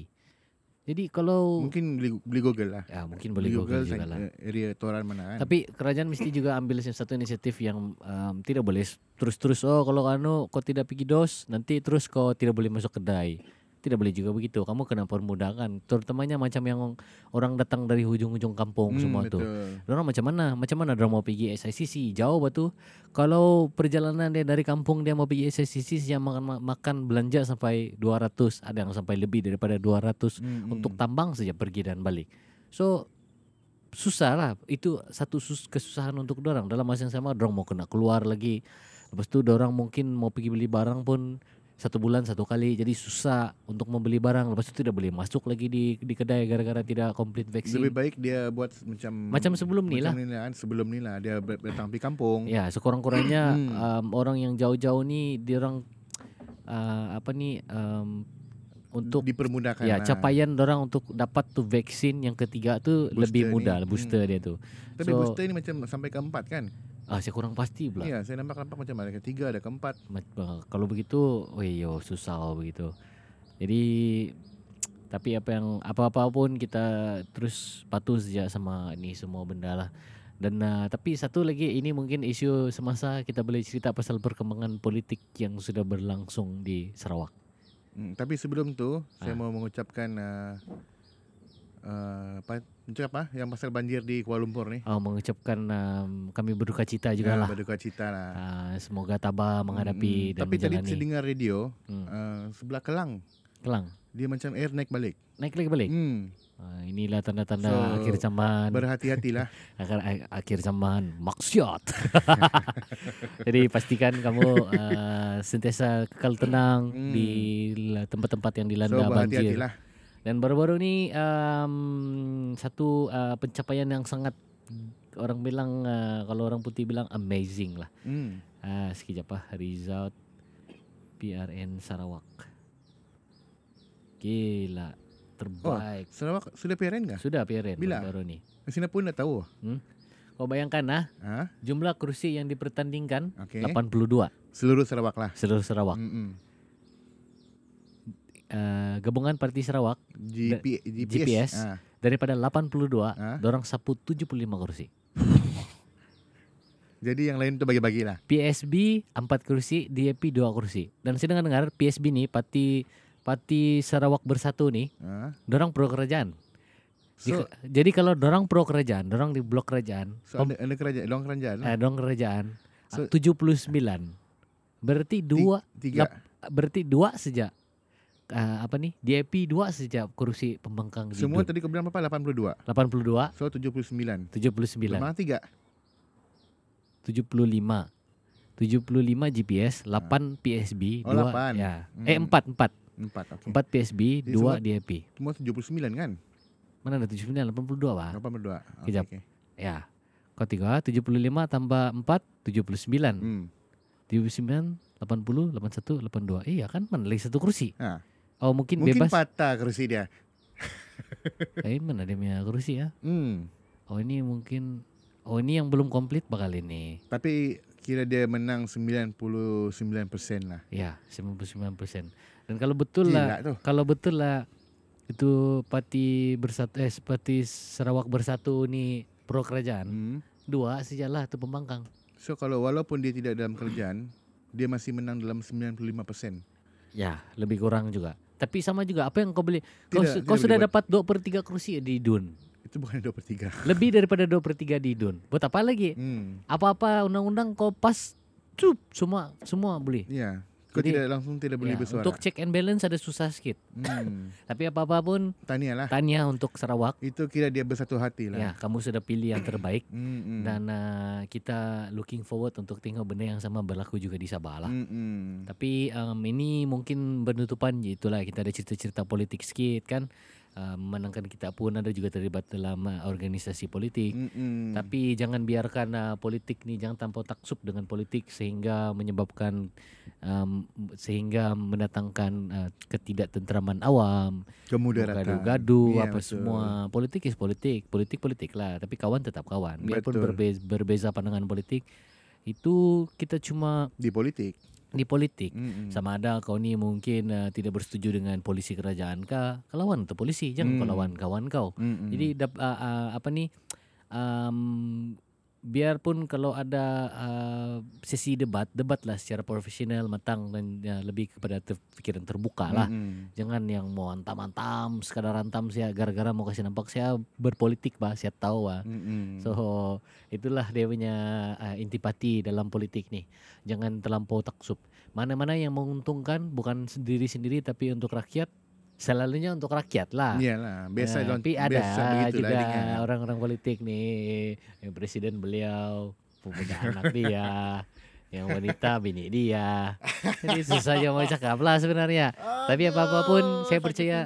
Jadi kalau Mungkin beli, beli Google lah. ya mungkin boleh Beli Google juga sang- lah. area Toran mana kan. Tapi kerajaan mesti juga ambil satu inisiatif yang um, tidak boleh terus-terus oh kalau anu kau tidak pergi dos nanti terus kau tidak boleh masuk kedai. Tidak boleh juga begitu. Kamu kena permudahkan. Terutamanya macam yang orang datang dari hujung-hujung kampung Hmm, semua tu. betul. Orang macam mana? Macam mana dia mau pergi SICC? Jauh batu. Kalau perjalanan dia dari kampung dia mau pergi SICC dia makan makan belanja sampai 200, ada yang sampai lebih daripada 200 Hmm, untuk hmm. tambang saja pergi dan balik. So susah lah. Itu satu sus- kesusahan untuk dorang. Dalam masa yang sama dorang mau kena keluar lagi. Lepas tu dorang mungkin mau pergi beli barang pun satu bulan satu kali jadi susah untuk membeli barang lepas itu tidak boleh masuk lagi di di kedai gara-gara tidak komplit vaksin Lebih baik dia buat macam Macam sebelum ni macam ni lah. Sebelum ni lah dia datang pergi kampung. Ya, sekurang-kurangnya Hmm. um, orang yang jauh-jauh ni dia orang uh, apa ni um, untuk dipermudahkan. ya lah. capaian orang untuk dapat tu vaksin yang ketiga tu Booster lebih mudah booster Hmm. dia tu. Tapi So- booster ni macam sampai keempat kan? Ah saya kurang pasti pula. Ya, saya nampak nampak macam ada ketiga, ada keempat. Kalau begitu, weh yo susah begitu. Jadi tapi apa yang apa-apa pun kita terus patuh saja sama ni semua benda lah. Dan uh, tapi satu lagi ini mungkin isu semasa kita boleh cerita pasal perkembangan politik yang sudah berlangsung di Sarawak. Hmm, tapi sebelum tu saya Ah. mau mengucapkan uh, uh, apa macam apa yang pasal banjir di Kuala Lumpur ni. Uh, mengucapkan um, kami berduka cita juga lah. berduka cita lah. Uh, semoga tabah menghadapi Mm-mm. dan Tapi tadi menjalani. saya dengar radio Hmm. uh, sebelah Kelang Kelang. dia macam air naik balik. Naik lagi balik. Hmm, Uh, inilah tanda-tanda So, akhir zaman. berhati-hatilah. akhir akhir zaman maksiat. Jadi pastikan kamu uh, sentiasa kekal tenang Hmm. di tempat-tempat yang so dilanda banjir. berhati-hatilah. Dan baru-baru ni um, satu uh, pencapaian yang sangat orang bilang uh, kalau orang putih bilang amazing lah. Hmm. Ah, sekejap ah result PRN Sarawak. Gila, terbaik. Sarawak sudah PRN kah? Sudah PRN Bila? baru ni. Singapura dah tahu. Kau bayangkan ah, Ha? jumlah kursi yang dipertandingkan Okey. 82 Seluruh Sarawak lah. seluruh Sarawak. Mm-mm. Uh, gabungan Parti Sarawak GP, GPS. GPS. Ah. daripada 82, Ah. dorang sapu 75 kursi. Jadi yang lain tu bagi-bagi lah. PSB 4 kursi, DAP 2 kursi. Dan saya dengar-dengar PSB ni Parti Parti Sarawak Bersatu ni, Ha? dorang pro kerajaan. So, Jika- jadi kalau dorang pro kerajaan, dorang di blok kerajaan, so ada, ada kerajaan, long kerajaan eh, dorang kerajaan So- so, 79. Berarti dua Tiga. berarti dua saja uh, apa ni? DAP dua saja kursi pembangkang di Semua Dun. tadi kau bilang berapa? 82. 82 So 79. 79 Lemah tiga. 75 75 GPS 8 PSB Oh, 2 lapan. ya Hmm. eh 4 4 Empat. Okay. 4 PSB Jadi 2 semua- DAP Semua 79 kan? mana ada 79 82 pak 82. Okay, Kejap. okay. ya kau tiga 75 tambah 4 79 Hmm. 79 80 81 82 iya kan mana lagi satu kursi Ha. Oh mungkin, Mungkin bebas patah kursi dia. eh mana dia punya kursi ya Hmm. oh ini mungkin oh ini yang belum komplit bakal ini Tapi kira dia menang 99% lah. ya 99% dan kalau betul Gila lah kalau betul lah itu parti bersatu eh parti Sarawak bersatu ni pro kerajaan Hmm. dua sejalah tu pembangkang So kalau walaupun dia tidak dalam kerajaan, dia masih menang dalam 95%. ya lebih kurang juga tapi sama juga apa yang kau beli kau, Tidak, kau sudah dapat 2 per 3 kursi di DUN Itu bukan 2 per 3. lebih daripada 2 per 3 di DUN buat apa lagi Hmm. apa-apa undang-undang kau pas cup semua semua boleh Ya. Kau Jadi- tidak langsung tidak boleh Ya, bersuara. untuk check and balance ada susah sikit Hmm. tapi apa-apa pun Tahniah lah. tanya untuk Sarawak Itu kira dia bersatu hati lah. ya kamu sudah pilih yang terbaik Hmm, hmm. dan uh, kita looking forward untuk tengok benda yang sama berlaku juga di Sabah lah. Hmm, hmm. Tapi um, ini mungkin penutupan itulah kita ada cerita-cerita politik sikit kan. Uh, menangkan kita pun ada juga terlibat dalam uh, organisasi politik. Hmm. Tapi jangan biarkan uh, politik ni jangan tanpa taksub dengan politik sehingga menyebabkan um, sehingga mendatangkan uh, ketidaktentraman awam, kemudaratan. gaduh-gaduh Ya, apa betul. semua. Politik is politik, politik politik lah. Tapi kawan tetap kawan. Biarpun Betul. berbeza, berbeza pandangan politik, itu kita cuma di politik. Di politik. Hmm, hmm. Sama ada kau ni mungkin uh, tidak bersetuju dengan polisi kerajaan kah? Kau lawan tu polisi, jangan kau Hmm. lawan kawan kau. Hmm, hmm. Jadi dap, uh, uh, apa ni? Um, biarpun kalau ada uh, sesi debat, debatlah secara profesional, matang dan uh, lebih kepada ter- fikiran terbuka lah. Hmm, hmm. Jangan yang mau antam-antam, sekadar antam saya gara-gara mau kasih nampak saya berpolitik bah, saya tahu bah. Hmm, hmm. So itulah dia punya uh, intipati dalam politik nih. Jangan terlampau taksub. Mana-mana yang menguntungkan bukan sendiri-sendiri tapi untuk rakyat, selalunya untuk rakyat lah. Iyalah, biasa Ah, don- tapi ada biasa juga orang-orang politik nih, yang presiden beliau, punya anak dia, yang wanita bini dia. Jadi susah aja mau cakap lah sebenarnya. Tapi apa-apa pun saya percaya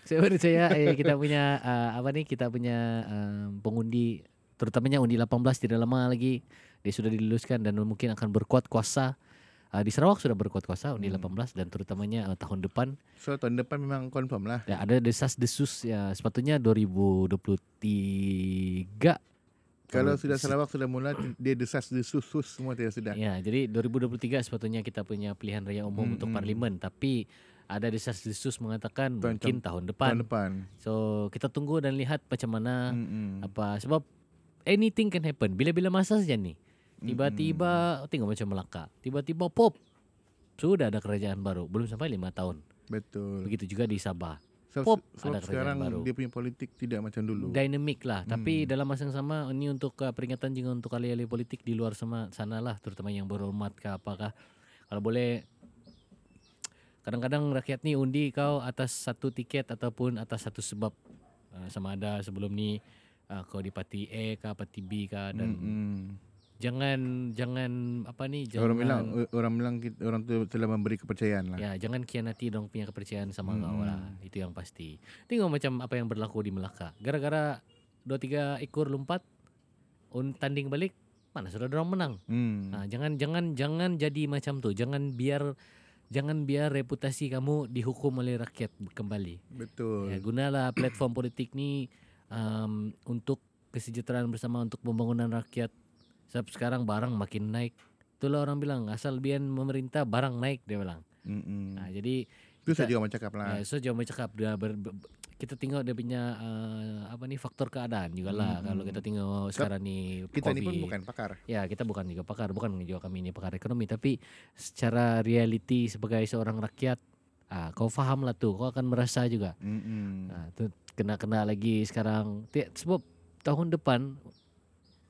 saya percaya eh, kita punya uh, apa nih kita punya um, pengundi terutamanya undi 18 tidak lama lagi dia sudah diluluskan dan mungkin akan berkuat kuasa uh, di Sarawak sudah berkuat kuasa undi Hmm. 18 dan terutamanya uh, tahun depan So tahun depan memang confirm lah. ya, ada desas desus ya sepatutnya 2023 Kalau sudah Sarawak sudah mula dia desas desus sus semua tidak sudah. Ya, jadi 2023 sepatutnya kita punya pilihan raya umum Hmm, untuk hmm. parlimen tapi ada desas-desus mengatakan Tahun- mungkin tahun depan. Tahun depan. So kita tunggu dan lihat macam mana Hmm, hmm. apa sebab anything can happen. Bila-bila masa saja nih. Tiba-tiba tengok macam Melaka. Tiba-tiba pop. Sudah ada kerajaan baru. Belum sampai lima tahun. Betul. Begitu juga di Sabah. Sebab, Pop, sebab ada sekarang baru. dia punya politik tidak macam dulu. Dynamic lah. Tapi Hmm. dalam masa yang sama ini untuk uh, peringatan juga untuk ahli-ahli politik di luar sama sana lah. Terutama yang berhormat ke apakah. Kalau boleh kadang-kadang rakyat ni undi kau atas satu tiket ataupun atas satu sebab. Uh, sama ada sebelum ni uh, kau di parti A ke parti B ke dan Mm-mm. Jangan jangan apa ni jangan orang bilang orang bilang kita, orang tu telah memberi kepercayaan lah. ya jangan kianati dong punya kepercayaan sama Hmm. kau lah itu yang pasti tengok macam apa yang berlaku di Melaka gara-gara dua tiga ekor lompat un tanding balik mana sudah dorang menang Hmm. nah, jangan jangan jangan jadi macam tu jangan biar jangan biar reputasi kamu dihukum oleh rakyat kembali Betul. ya, gunalah platform politik ni um, untuk kesejahteraan bersama untuk pembangunan rakyat sebab sekarang barang makin naik itulah orang bilang asal biar memerintah barang naik dia bilang Mm-mm. Nah, jadi Itu kita- saja orang cakap lah. ya, so jangan cakap dia ber, ber- kita tengok dia punya uh, apa ni faktor keadaan juga lah Hmm, kalau hmm. kita tengok sekarang ni Kita ni pun bukan pakar. ya kita bukan juga pakar bukan juga kami ini pakar ekonomi tapi secara reality sebagai seorang rakyat ah kau faham lah tu kau akan merasa juga Mm-mm. ah tu kena kena lagi sekarang sebab tahun depan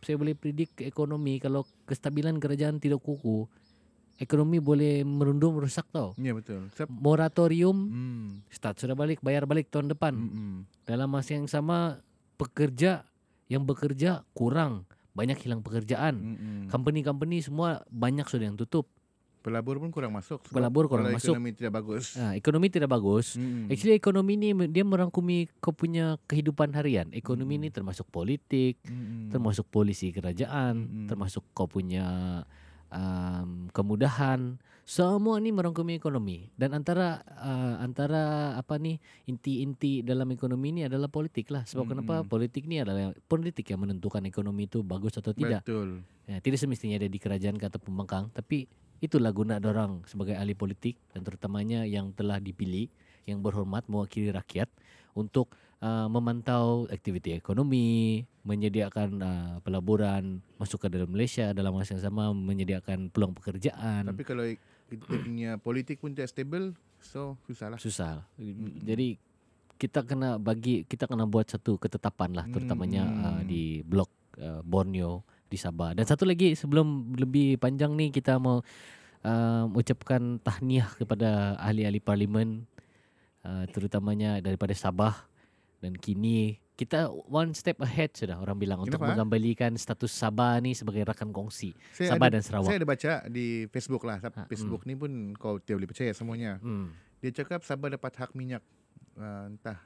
saya boleh predik ekonomi kalau kestabilan kerajaan tidak kukuh ekonomi boleh merundum merusak tau Ya betul. Sebab moratorium mm. start sudah balik bayar balik tahun depan Mm-mm. dalam masa yang sama pekerja yang bekerja kurang banyak hilang pekerjaan Mm-mm. company-company semua banyak sudah yang tutup Pelabur pun kurang masuk. Pelabur kurang kalau masuk. Ekonomi tidak bagus. Ah, ekonomi tidak bagus Mm-mm. actually ekonomi ni dia merangkumi kau punya kehidupan harian ekonomi Hmm. ni termasuk politik Mm-mm. termasuk polisi kerajaan Mm-mm. termasuk kau punya um, kemudahan semua ni merangkumi ekonomi dan antara uh, antara apa ni inti-inti dalam ekonomi ni adalah politik lah sebab Mm-mm. kenapa politik ni adalah politik yang menentukan ekonomi itu bagus atau tidak Betul. ya, tidak semestinya ada di kerajaan ke atau pembangkang tapi itulah guna orang sebagai ahli politik dan terutamanya yang telah dipilih yang berhormat mewakili rakyat untuk uh, memantau aktiviti ekonomi, menyediakan uh, pelaburan masuk ke dalam Malaysia dalam masa yang sama menyediakan peluang pekerjaan. Tapi kalau kita punya politik pun tidak stable, so susah lah. susah. Jadi kita kena bagi kita kena buat satu ketetapan lah terutamanya Hmm. uh, di blok uh, Borneo di Sabah. Dan satu lagi sebelum lebih panjang ni kita mau uh, ucapkan tahniah kepada ahli-ahli parlimen uh, terutamanya daripada Sabah dan kini kita one step ahead sudah orang bilang untuk Kenapa? mengembalikan status Sabah ni sebagai rakan kongsi Saya Sabah ada, dan Sarawak. Saya ada baca di Facebook lah. Ha, Facebook ni pun kau tidak boleh percaya semuanya. Hmm. Dia cakap Sabah dapat hak minyak. Uh, entah.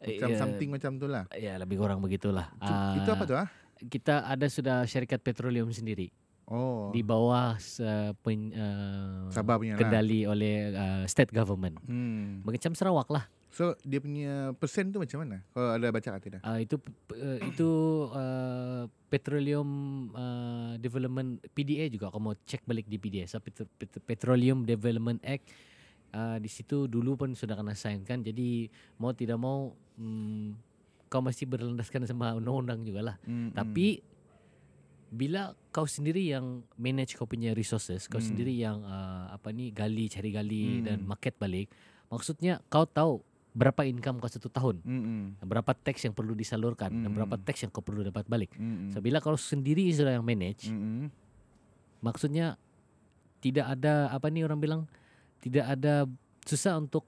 Eh, Macam ya, something macam tu lah. Ya lebih kurang begitulah. Cu- itu apa Ah, tu ah? Kita ada sudah syarikat petroleum sendiri. Oh. di bawah se- pen, uh, Sabah punya lah. kendali oleh uh, state government. Hmm. Macam Sarawak lah. So dia punya persen tu macam mana? Kau ada baca ke tidak? Uh, itu uh, itu uh, Petroleum uh, Development PDA juga kamu cek balik di PDA. So, Pet- Pet- Petroleum Development Act uh, di situ dulu pun sudah kena sign kan. Jadi mau tidak mau hmm, kau masih berlandaskan sama undang-undang juga lah. Hmm, Tapi bila kau sendiri yang manage kau punya resources, kau Hmm. sendiri yang uh, apa ni gali cari gali Hmm. dan market balik, maksudnya kau tahu berapa income kau satu tahun, Hmm. Hmm. berapa tax yang perlu disalurkan dan Hmm. berapa tax yang kau perlu dapat balik. Hmm. So bila kau sendiri sudah yang manage, Hmm. maksudnya tidak ada apa ni orang bilang tidak ada susah untuk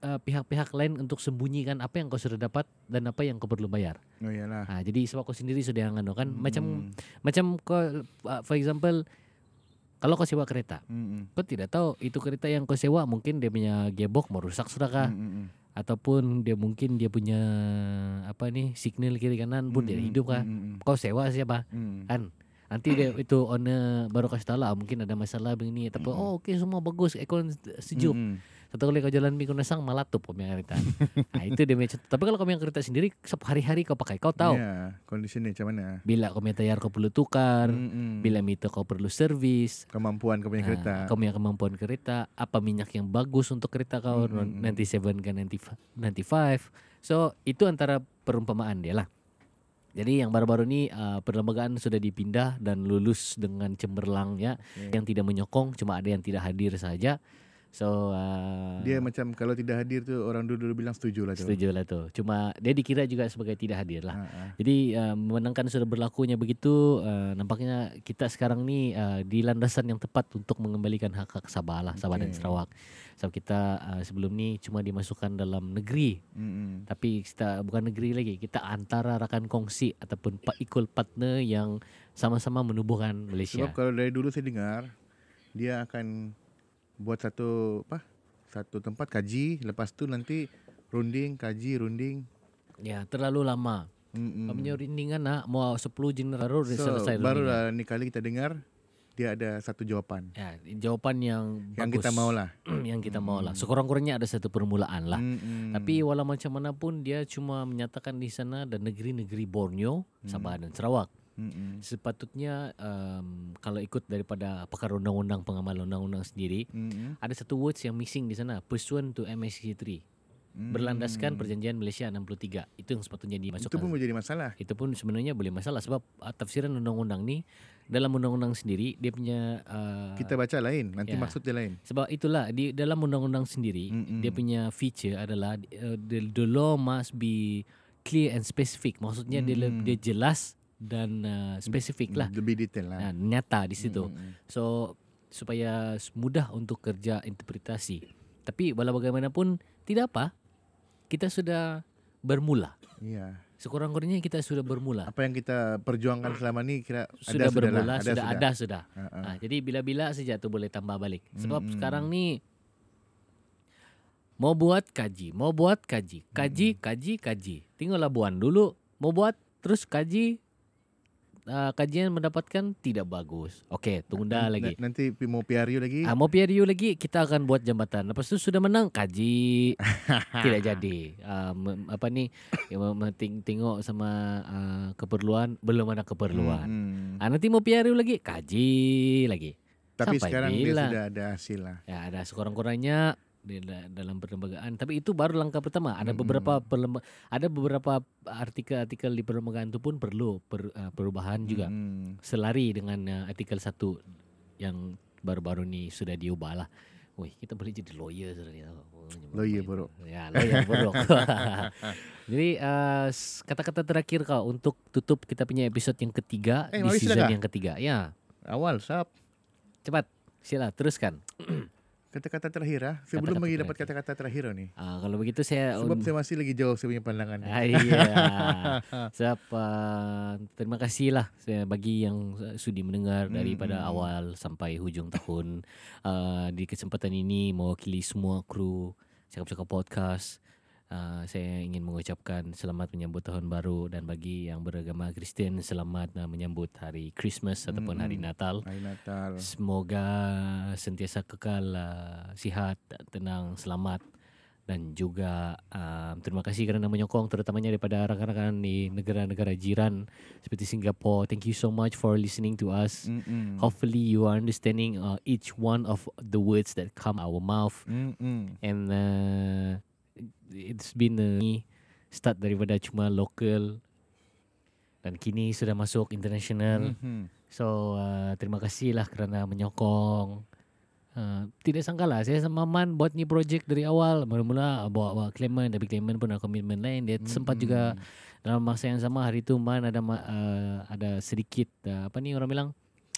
uh, pihak-pihak lain untuk sembunyikan apa yang kau sudah dapat dan apa yang kau perlu bayar. Oh iyalah. Nah, jadi sebab kau sendiri sudah yang anu kan macam Hmm. macam kau uh, for example kalau kau sewa kereta, Hmm. kau tidak tahu itu kereta yang kau sewa mungkin dia punya gearbox mau rusak sudah kah Hmm. Hmm. ataupun dia mungkin dia punya apa nih signal kiri kanan pun dia Hmm. hidup kah. Hmm. Kau sewa siapa? Hmm. Kan nanti dia itu owner baru kasih tahu lah mungkin ada masalah begini tapi Mm-mm. oh okey semua bagus aircon sejuk Hmm. Satu kali kau jalan minggu nasang malah tuh punya kereta nah, itu dia contoh. tapi kalau kau punya kereta sendiri setiap hari-hari kau pakai kau tahu Ya, condition ni macam mana? bila kau punya tayar kau perlu tukar Hmm. bila meter kau perlu servis kemampuan kau punya Ah, kereta. kau punya kemampuan kereta apa minyak yang bagus untuk kereta kau Mm, mm, mm. 97 ke 95 95 so itu antara perumpamaan dia lah Jadi yang baru-baru ini uh, perlembagaan sudah dipindah dan lulus dengan cemerlang ya. Okay. Yang tidak menyokong cuma ada yang tidak hadir saja. So uh, Dia macam kalau tidak hadir tu orang dulu-dulu bilang setuju lah tu. setuju lah tu. Cuma dia dikira juga sebagai tidak hadir lah. Ha, ha. Jadi uh, memandangkan sudah berlakunya begitu, uh, nampaknya kita sekarang ni uh, di landasan yang tepat untuk mengembalikan hak-hak Sabah lah, Sabah dan Okey. Sarawak. Sebab kita uh, sebelum ni cuma dimasukkan dalam negeri, Mm-mm. tapi kita bukan negeri lagi, kita antara rakan kongsi ataupun equal partner yang sama-sama menubuhkan Malaysia. Sebab kalau dari dulu saya dengar dia akan buat satu apa? Satu tempat kaji, lepas tu nanti runding, kaji, runding. Ya, terlalu lama. Mm-mm. Punya rindingan nak mau 10 jenis baru So, selesai baru rundingan. lah ni kali kita dengar dia ada satu jawapan Ya, jawapan yang yang bagus. kita mau lah. yang kita mau lah. Sekurang-kurangnya ada satu permulaan lah. Mm-mm. Tapi walau macam mana pun dia cuma menyatakan di sana dan negeri-negeri Borneo, Sabah dan Sarawak. Mm-mm. Sepatutnya um, kalau ikut daripada pakar undang-undang pengamal undang-undang sendiri, Mm-mm. ada satu words yang missing di sana, pursuant to MSC3. Mm. Berlandaskan perjanjian Malaysia 63. Itu yang sepatutnya dimasukkan. Itu pun menjadi masalah. itu pun sebenarnya boleh masalah sebab uh, tafsiran undang-undang ni dalam undang-undang sendiri dia punya uh, Kita baca lain, nanti ya. maksud dia lain. sebab itulah di dalam undang-undang sendiri Mm-mm. dia punya feature adalah uh, the, the law must be clear and specific maksudnya dia le- Mm-mm. dia jelas dan uh, spesifik lah Lebih detail lah. nah, nyata di situ Mm-mm. so supaya mudah untuk kerja interpretasi tapi walau bagaimanapun tidak apa kita sudah bermula Iya. sekurang-kurangnya kita sudah bermula Apa yang kita perjuangkan selama ni kira sudah ada bermula sudah, lah. sudah, ada sudah Ha, ha. Nah, jadi bila-bila saja tu boleh tambah balik. Sebab Mm-mm. sekarang ni mau buat kaji, mau buat kaji, kaji, kaji, kaji. Tinggallah buan dulu, mau buat terus kaji uh, kajian mendapatkan tidak bagus. Okey, tunda Nan- lagi. Nanti mau PRU lagi. Ah, mau PRU lagi kita akan buat jambatan. Lepas tu sudah menang kaji tidak jadi. Mem- apa ni ya, mem- ting- tengok sama ah, keperluan belum ada keperluan. Hmm. Ah, nanti mau PRU lagi kaji lagi. Tapi Sampai sekarang bila? dia sudah ada hasil lah. Ya ada sekurang-kurangnya di da- dalam perlembagaan. Tapi itu baru langkah pertama. Ada Mm-mm. beberapa perlemba- ada beberapa artikel-artikel di perlembagaan itu pun perlu per- uh, perubahan juga. Hmm. Selari dengan uh, artikel satu yang baru-baru ni sudah diubah lah. Wih, kita boleh jadi lawyer sebenarnya. Oh, Lawyer buruk. Ya, lawyer buruk. jadi uh, kata-kata terakhir kau untuk tutup kita punya episod yang ketiga Eh, di season yang ketiga. Ya, Awal sap. cepat. Sila teruskan. Kata-kata terakhir ah. Sebelum Kata-kata bagi dapat terakhir. kata-kata terakhir oh, ni. Ah, kalau begitu saya Sebab saya masih lagi jauh saya punya pandangan. Ah, iya. Sebab uh, terima kasihlah saya bagi yang sudi mendengar Hmm, daripada hmm. awal sampai hujung tahun. Uh, di kesempatan ini mewakili semua kru cakap-cakap podcast. Uh, saya ingin mengucapkan selamat menyambut tahun baru dan bagi yang beragama Kristian selamat uh, menyambut hari Christmas ataupun hari. Natal. Hari Natal. Semoga sentiasa kekal uh, sihat, tenang, selamat dan juga uh, terima kasih kerana menyokong terutamanya daripada rakan-rakan di negara-negara jiran seperti Singapore. Thank you so much for listening to us. Mm-mm. Hopefully you are understanding uh, each one of the words that come our mouth Mm-mm. and uh, it's been a start daripada cuma local dan kini sudah masuk international. Mhm. So uh, terima kasihlah kerana menyokong. Uh, tidak sangka lah saya sama Man buat ni projek dari awal Mula-mula bawa, bawa Clement Tapi Clement pun ada komitmen lain Dia sempat juga dalam masa yang sama Hari tu Man ada uh, ada sedikit uh, Apa ni orang bilang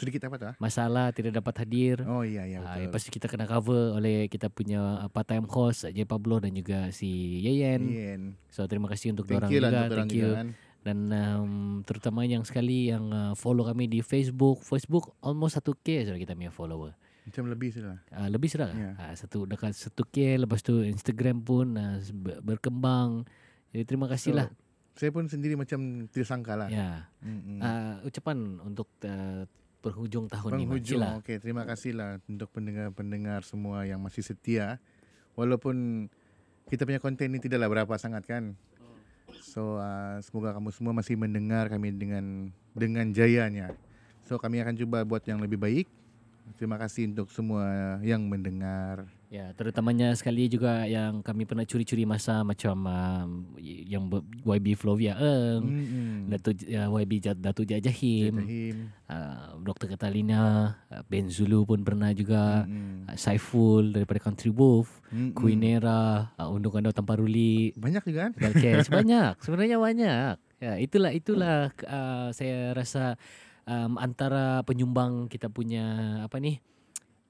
Sedikit apa tu ah? Masalah tidak dapat hadir Oh iya iya uh, betul. Lepas tu kita kena cover oleh kita punya uh, part-time host J Pablo dan juga si Yeyen Yen. So terima kasih untuk Thank orang you juga untuk Thank you juga kan. dan um, terutama yang sekali yang uh, follow kami di Facebook. Facebook almost 1k sudah kita punya follower. Macam lebih sudah. Uh, lebih sudah Ya. yeah. uh, satu dekat 1k lepas tu Instagram pun uh, ber- berkembang. Jadi terima kasih lah. Saya pun sendiri macam tidak sangka lah. Ya. Mm-mm. Uh, ucapan untuk uh, penghujung tahun Penghujung. Sila. Okey, terima kasih lah untuk pendengar-pendengar semua yang masih setia. Walaupun kita punya konten ni tidaklah berapa sangat kan. So uh, semoga kamu semua masih mendengar kami dengan dengan jayanya. So kami akan cuba buat yang lebih baik. Terima kasih untuk semua yang mendengar. Ya, terutamanya sekali juga yang kami pernah curi-curi masa macam um, yang ber- YB Flovia Eng, Mm-mm. Datuk uh, YB Datuk Jajahim, Jahim. uh, Dr. Catalina, uh, Ben Zulu pun pernah juga, Mm-mm. uh, Saiful daripada Country Wolf, Mm-mm. Queen Era, uh, Undung Kandau Tamparuli, Banyak juga kan? Belkes banyak sebenarnya banyak ya itulah itulah uh, saya rasa um, antara penyumbang kita punya apa nih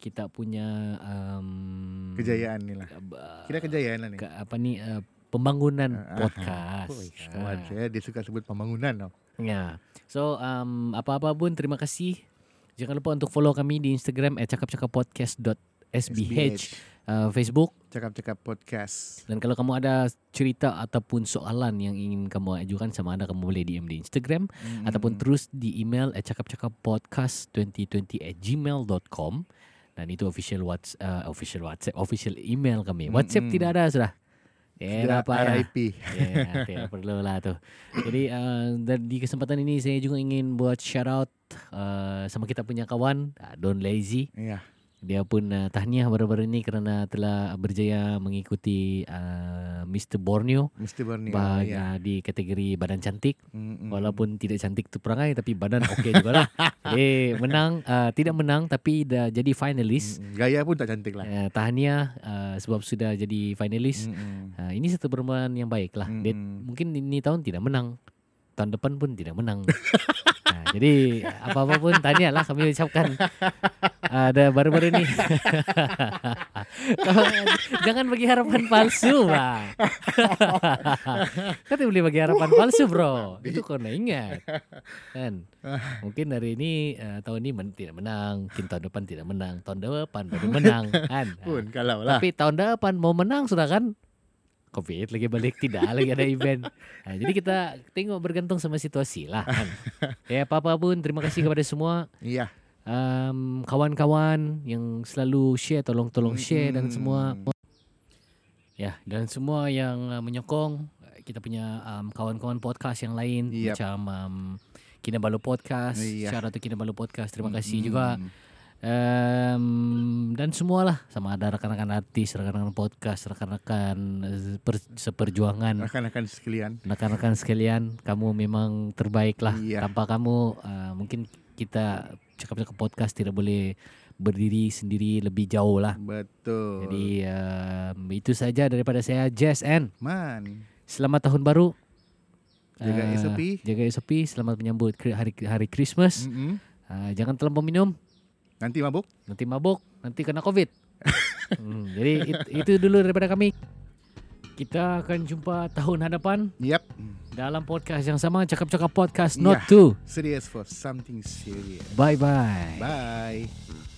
kita punya um, Kejayaan ni lah. uh, Kira kejayaan lah ni. ke, apa nih uh, pembangunan ah, podcast Ah, kawan saya dia suka sebut pembangunan tau. ya so um, apa-apa pun terima kasih jangan lupa untuk follow kami di Instagram @cakapcakappodcast.sbh uh, Facebook Cakap-cakap podcast. Dan kalau kamu ada cerita ataupun soalan yang ingin kamu ajukan sama ada kamu boleh DM di Instagram Mm-mm. ataupun terus di email at cakapcakappodcast2020 at gmail.com dan itu official WhatsApp, uh, official WhatsApp, official email kami. WhatsApp Mm-mm. tidak ada sudah. Ya, apa ya? RIP. Ya, tidak perlu lah tu. Jadi uh, dan di kesempatan ini saya juga ingin buat shout out uh, sama kita punya kawan uh, Don Lazy. Ya. Dia pun uh, tahniah baru-baru ini kerana telah berjaya mengikuti uh, Mr. Borneo Mesti Borneo. bah, uh, ya. di kategori badan cantik. Mm-mm. Walaupun tidak cantik tu perangai tapi badan okey juga lah. Jadi menang, uh, tidak menang tapi dah jadi finalis. Gaya pun tak cantik lah. Uh, tahniah uh, sebab sudah jadi finalis. Mm-mm. Uh, ini satu permainan yang baik lah. Dia, Mm-mm. mungkin ini tahun tidak menang. Tahun depan pun tidak menang. Nah, jadi apa-apa pun tahniah lah kami ucapkan. Ada baru-baru ni. Kau, jangan bagi harapan palsu lah. Kau tidak boleh bagi harapan palsu bro. Itu kau ingat. Kan? Mungkin hari ini uh, tahun ini men- tidak menang. Mungkin tahun depan tidak menang. Tahun depan baru menang. Kan? Pun kalau lah. Tapi tahun depan mau menang sudah kan? Covid lagi balik tidak lagi ada event. Nah, jadi kita tengok bergantung sama situasi lah kan. Ya apa-apa pun terima kasih kepada semua Iya. um, kawan-kawan yang selalu share tolong-tolong share dan semua. Ya dan semua yang uh, menyokong kita punya um, kawan-kawan podcast yang lain Yap. macam um, Kinabalu Podcast, Iya. Syarat Kinabalu Podcast. Terima kasih Mm-mm. juga um, dan semualah sama ada rekan-rekan artis, rekan-rekan podcast, rekan-rekan per, seperjuangan, Rakan-rakan sekalian. rekan-rekan sekalian, kamu memang terbaik lah. Iya. Tanpa kamu uh, mungkin kita cakap-cakap podcast tidak boleh berdiri sendiri lebih jauh lah. Betul. Jadi um, itu saja daripada saya Jess and Man. selamat tahun baru. Jaga SOP. Jaga SOP. Selamat menyambut hari hari Christmas. Mm-mm. Ah, jangan terlampau minum. Nanti mabuk. Nanti mabuk, nanti kena covid. hmm, jadi it, itu dulu daripada kami. Kita akan jumpa tahun hadapan Yap. dalam podcast yang sama, cakap-cakap podcast Ya. not to. Serious for something serious. Bye bye. Bye.